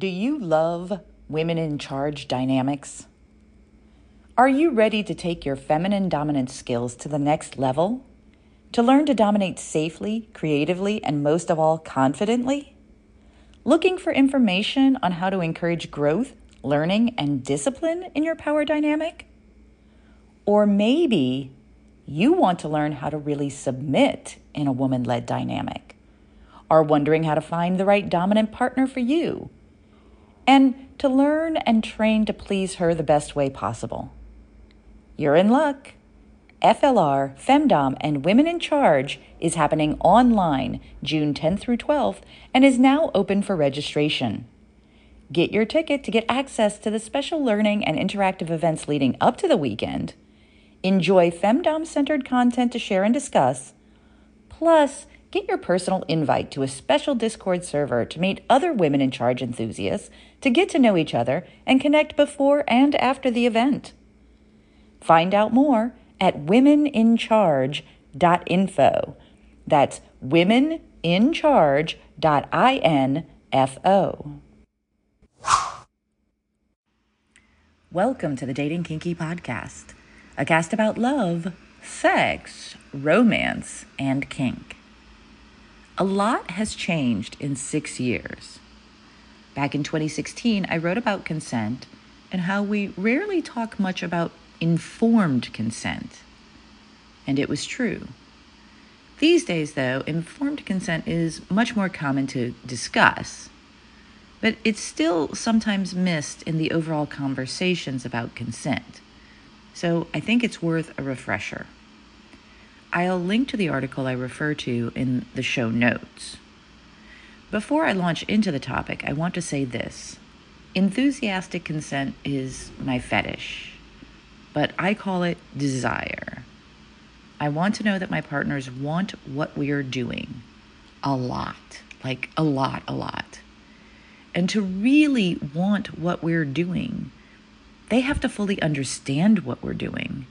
Do you love women in charge dynamics? Are you ready to take your feminine dominance skills to the next level? To learn to dominate safely, creatively, and most of all, confidently? Looking for information on how to encourage growth, learning, and discipline in your power dynamic? Or maybe you want to learn how to really submit in a woman led dynamic? Are wondering how to find the right dominant partner for you? And to learn and train to please her the best way possible. You're in luck. FLR, Femdom, and Women in Charge is happening online June 10th through 12th and is now open for registration. Get your ticket to get access to the special learning and interactive events leading up to the weekend. Enjoy Femdom centered content to share and discuss. Plus, get your personal invite to a special Discord server to meet other women in charge enthusiasts, to get to know each other, and connect before and after the event. Find out more at womenincharge.info. That's womenincharge.info. Welcome to the Dating Kinky Podcast, a cast about love, sex, romance, and kink. A lot has changed in six years. Back in 2016, I wrote about consent and how we rarely talk much about informed consent. And it was true. These days, though, informed consent is much more common to discuss, but it's still sometimes missed in the overall conversations about consent. So I think it's worth a refresher. I'll link to the article I refer to in the show notes. Before I launch into the topic, I want to say this enthusiastic consent is my fetish but I call it desire. I want to know that my partners want what we are doing a lot, like a lot, a lot. And to really want what we're doing, they have to fully understand what we're doing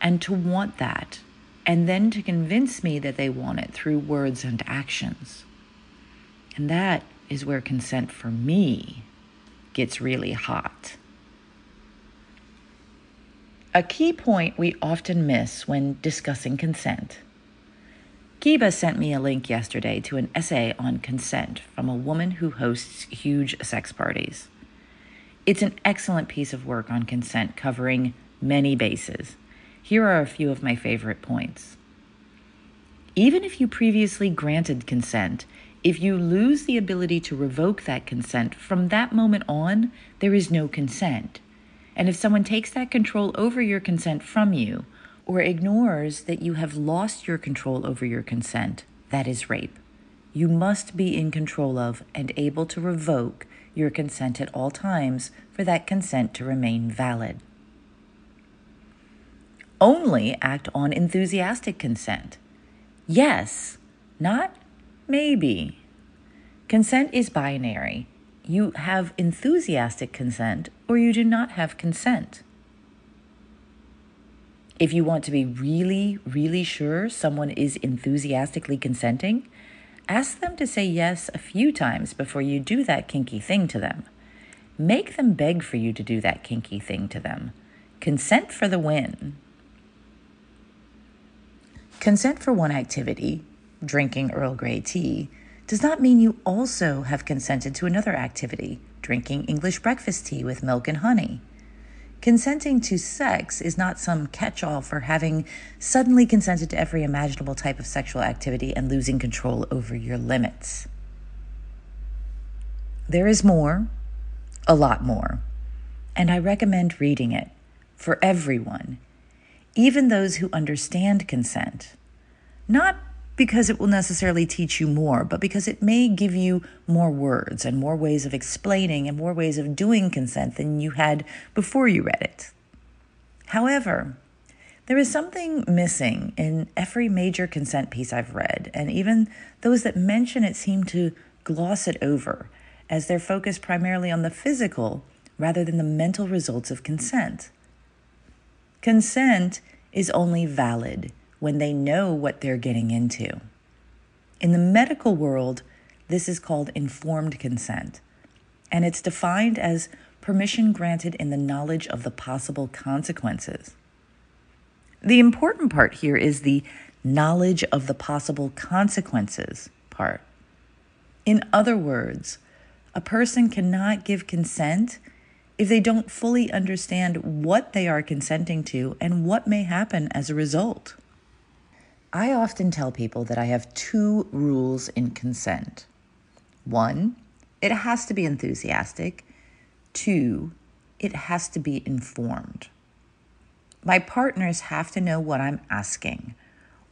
and to want that, and then to convince me that they want it through words and actions. And that is where consent for me gets really hot. A key point we often miss when discussing consent. Kiba sent me a link yesterday to an essay on consent from a woman who hosts huge sex parties. It's an excellent piece of work on consent covering many bases. Here are a few of my favorite points. Even if you previously granted consent, if you lose the ability to revoke that consent, from that moment on, there is no consent. And if someone takes that control over your consent from you or ignores that you have lost your control over your consent, that is rape. You must be in control of and able to revoke your consent at all times for that consent to remain valid. Only act on enthusiastic consent. Yes, not maybe. Consent is binary you have enthusiastic consent or you do not have consent. If you want to be really, really sure someone is enthusiastically consenting, ask them to say yes a few times before you do that kinky thing to them. Make them beg for you to do that kinky thing to them. Consent for the win. Consent for one activity, drinking Earl Grey tea, does not mean you also have consented to another activity, drinking English breakfast tea with milk and honey. Consenting to sex is not some catch all for having suddenly consented to every imaginable type of sexual activity and losing control over your limits. There is more, a lot more, and I recommend reading it for everyone, even those who understand consent. Not because it will necessarily teach you more, but because it may give you more words and more ways of explaining and more ways of doing consent than you had before you read it. However, there is something missing in every major consent piece I've read, and even those that mention it seem to gloss it over, as they're focused primarily on the physical rather than the mental results of consent. Consent is only valid when they know what they're getting into. In the medical world, this is called informed consent. and it's defined as permission granted in the knowledge of the possible consequences. The important part here is the knowledge of the possible consequences part. In other words, a person cannot give consent if they don't fully understand what they are consenting to and what may happen as a result. I often tell people that I have two rules in consent. One, it has to be enthusiastic. Two, it has to be informed. My partners have to know what I'm asking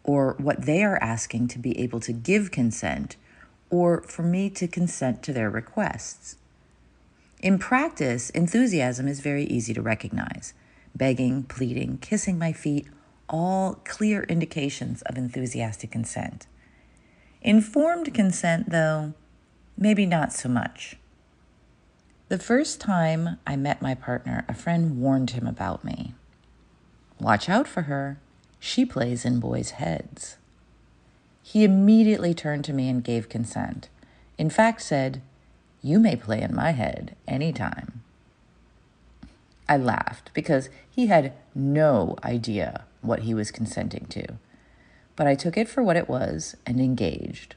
or what they are asking to be able to give consent or for me to consent to their requests. In practice, enthusiasm is very easy to recognize. Begging, pleading, kissing my feet, all clear indications of enthusiastic consent. Informed consent, though, maybe not so much. The first time I met my partner, a friend warned him about me. Watch out for her. She plays in boys' heads. He immediately turned to me and gave consent. In fact, said, you may play in my head anytime. I laughed because he had no idea what he was consenting to, but I took it for what it was and engaged.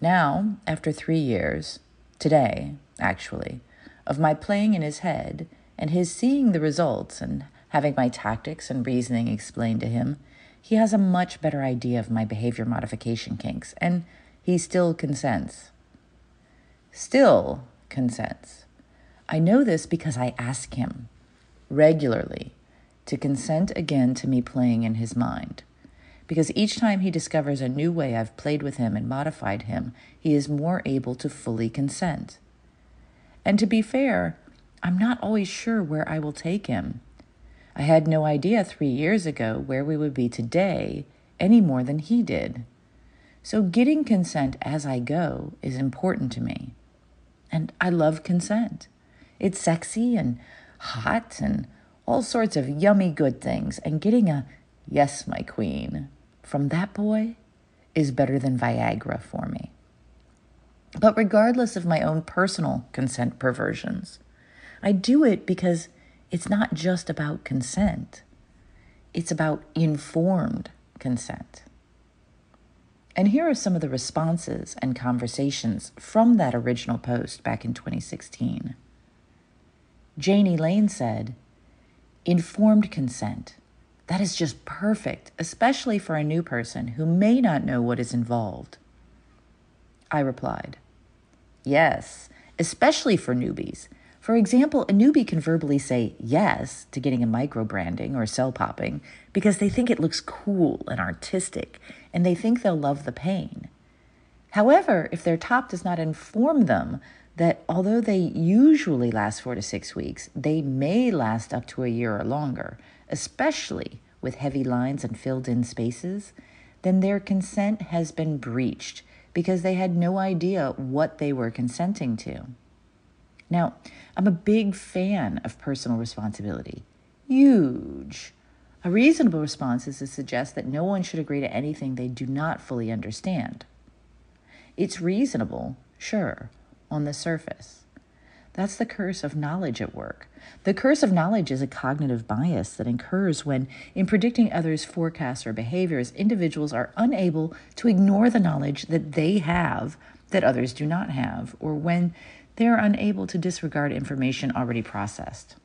Now, after three years, today, actually, of my playing in his head and his seeing the results and having my tactics and reasoning explained to him, he has a much better idea of my behavior modification kinks, and he still consents still consents. I know this because I ask him regularly to consent again to me playing in his mind. Because each time he discovers a new way I've played with him and modified him, he is more able to fully consent. And to be fair, I'm not always sure where I will take him. I had no idea three years ago where we would be today any more than he did. So, getting consent as I go is important to me. And I love consent. It's sexy and hot and all sorts of yummy good things. And getting a yes, my queen from that boy is better than Viagra for me. But regardless of my own personal consent perversions, I do it because it's not just about consent, it's about informed consent. And here are some of the responses and conversations from that original post back in 2016. Janie Lane said, Informed consent. That is just perfect, especially for a new person who may not know what is involved. I replied, Yes, especially for newbies. For example, a newbie can verbally say yes to getting a micro branding or cell popping because they think it looks cool and artistic and they think they'll love the pain. However, if their top does not inform them that although they usually last four to six weeks, they may last up to a year or longer, especially with heavy lines and filled in spaces, then their consent has been breached because they had no idea what they were consenting to. Now, I'm a big fan of personal responsibility. Huge. A reasonable response is to suggest that no one should agree to anything they do not fully understand. It's reasonable, sure, on the surface. That's the curse of knowledge at work. The curse of knowledge is a cognitive bias that occurs when, in predicting others' forecasts or behaviors, individuals are unable to ignore the knowledge that they have that others do not have, or when they are unable to disregard information already processed.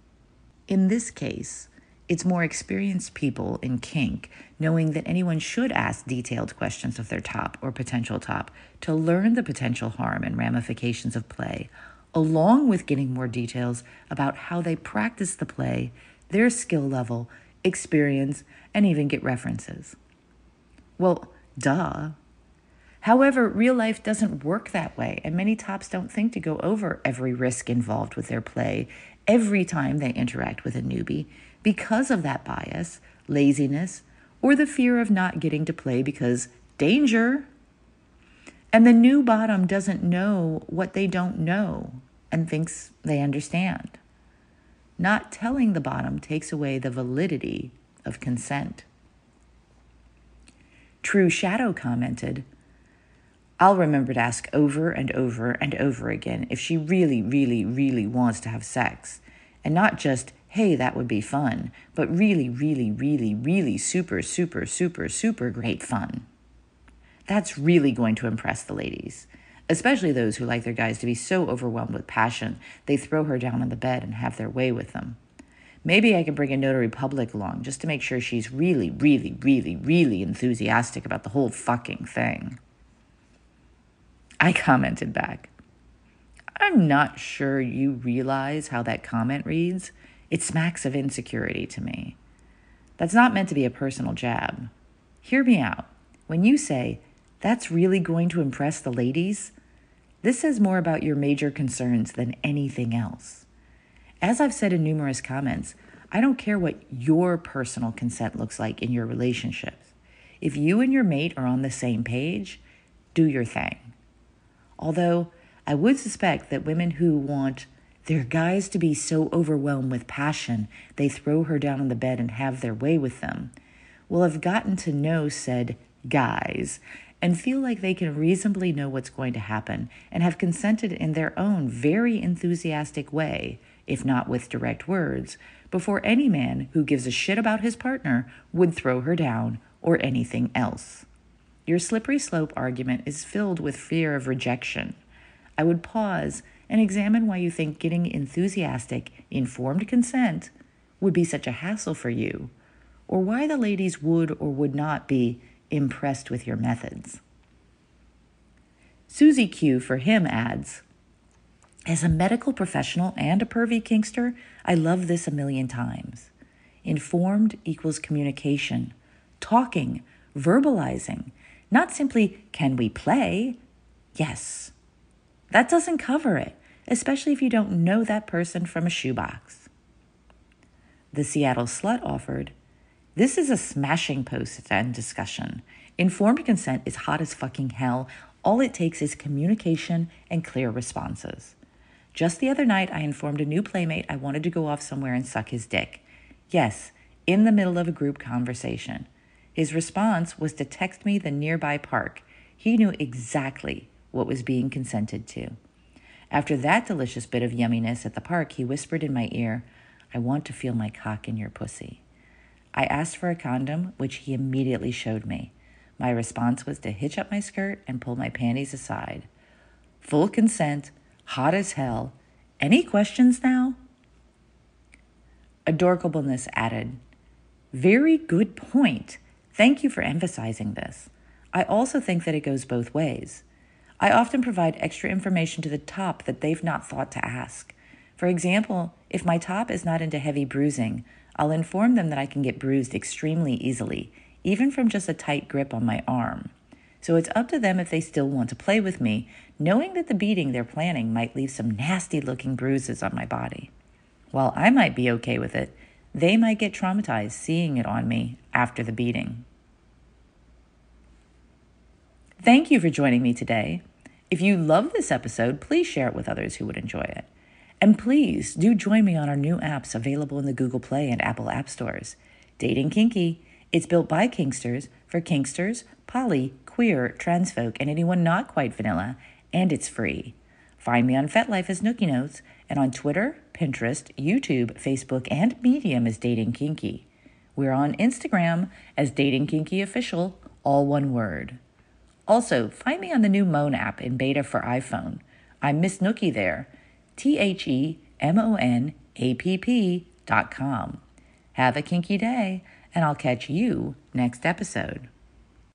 In this case, it's more experienced people in kink knowing that anyone should ask detailed questions of their top or potential top to learn the potential harm and ramifications of play, along with getting more details about how they practice the play, their skill level, experience, and even get references. Well, duh. However, real life doesn't work that way, and many tops don't think to go over every risk involved with their play every time they interact with a newbie because of that bias, laziness, or the fear of not getting to play because danger. And the new bottom doesn't know what they don't know and thinks they understand. Not telling the bottom takes away the validity of consent. True Shadow commented, I'll remember to ask over and over and over again if she really, really, really wants to have sex. And not just, hey, that would be fun, but really, really, really, really super, super, super, super great fun. That's really going to impress the ladies, especially those who like their guys to be so overwhelmed with passion they throw her down on the bed and have their way with them. Maybe I can bring a notary public along just to make sure she's really, really, really, really enthusiastic about the whole fucking thing. I commented back. I'm not sure you realize how that comment reads. It smacks of insecurity to me. That's not meant to be a personal jab. Hear me out. When you say, that's really going to impress the ladies, this says more about your major concerns than anything else. As I've said in numerous comments, I don't care what your personal consent looks like in your relationships. If you and your mate are on the same page, do your thing. Although I would suspect that women who want their guys to be so overwhelmed with passion they throw her down on the bed and have their way with them will have gotten to know said guys and feel like they can reasonably know what's going to happen and have consented in their own very enthusiastic way, if not with direct words, before any man who gives a shit about his partner would throw her down or anything else. Your slippery slope argument is filled with fear of rejection. I would pause and examine why you think getting enthusiastic, informed consent would be such a hassle for you, or why the ladies would or would not be impressed with your methods. Susie Q for him adds, as a medical professional and a pervy kinkster, I love this a million times. Informed equals communication, talking, verbalizing, not simply, can we play? Yes. That doesn't cover it, especially if you don't know that person from a shoebox. The Seattle Slut offered, this is a smashing post and discussion. Informed consent is hot as fucking hell. All it takes is communication and clear responses. Just the other night, I informed a new playmate I wanted to go off somewhere and suck his dick. Yes, in the middle of a group conversation. His response was to text me the nearby park. He knew exactly what was being consented to. After that delicious bit of yumminess at the park, he whispered in my ear, I want to feel my cock in your pussy. I asked for a condom, which he immediately showed me. My response was to hitch up my skirt and pull my panties aside. Full consent, hot as hell. Any questions now? Adorkableness added, Very good point. Thank you for emphasizing this. I also think that it goes both ways. I often provide extra information to the top that they've not thought to ask. For example, if my top is not into heavy bruising, I'll inform them that I can get bruised extremely easily, even from just a tight grip on my arm. So it's up to them if they still want to play with me, knowing that the beating they're planning might leave some nasty looking bruises on my body. While I might be okay with it, they might get traumatized seeing it on me after the beating. Thank you for joining me today. If you love this episode, please share it with others who would enjoy it. And please do join me on our new apps available in the Google Play and Apple App Stores. Dating Kinky. It's built by Kinksters for Kinksters, poly, queer, trans folk, and anyone not quite vanilla, and it's free. Find me on FetLife as Nookie Notes and on Twitter, Pinterest, YouTube, Facebook, and Medium as Dating Kinky. We're on Instagram as Dating Kinky Official, all one word. Also, find me on the new Moan app in beta for iPhone. I'm Miss Nookie there T H E M O N A P P dot com. Have a kinky day, and I'll catch you next episode.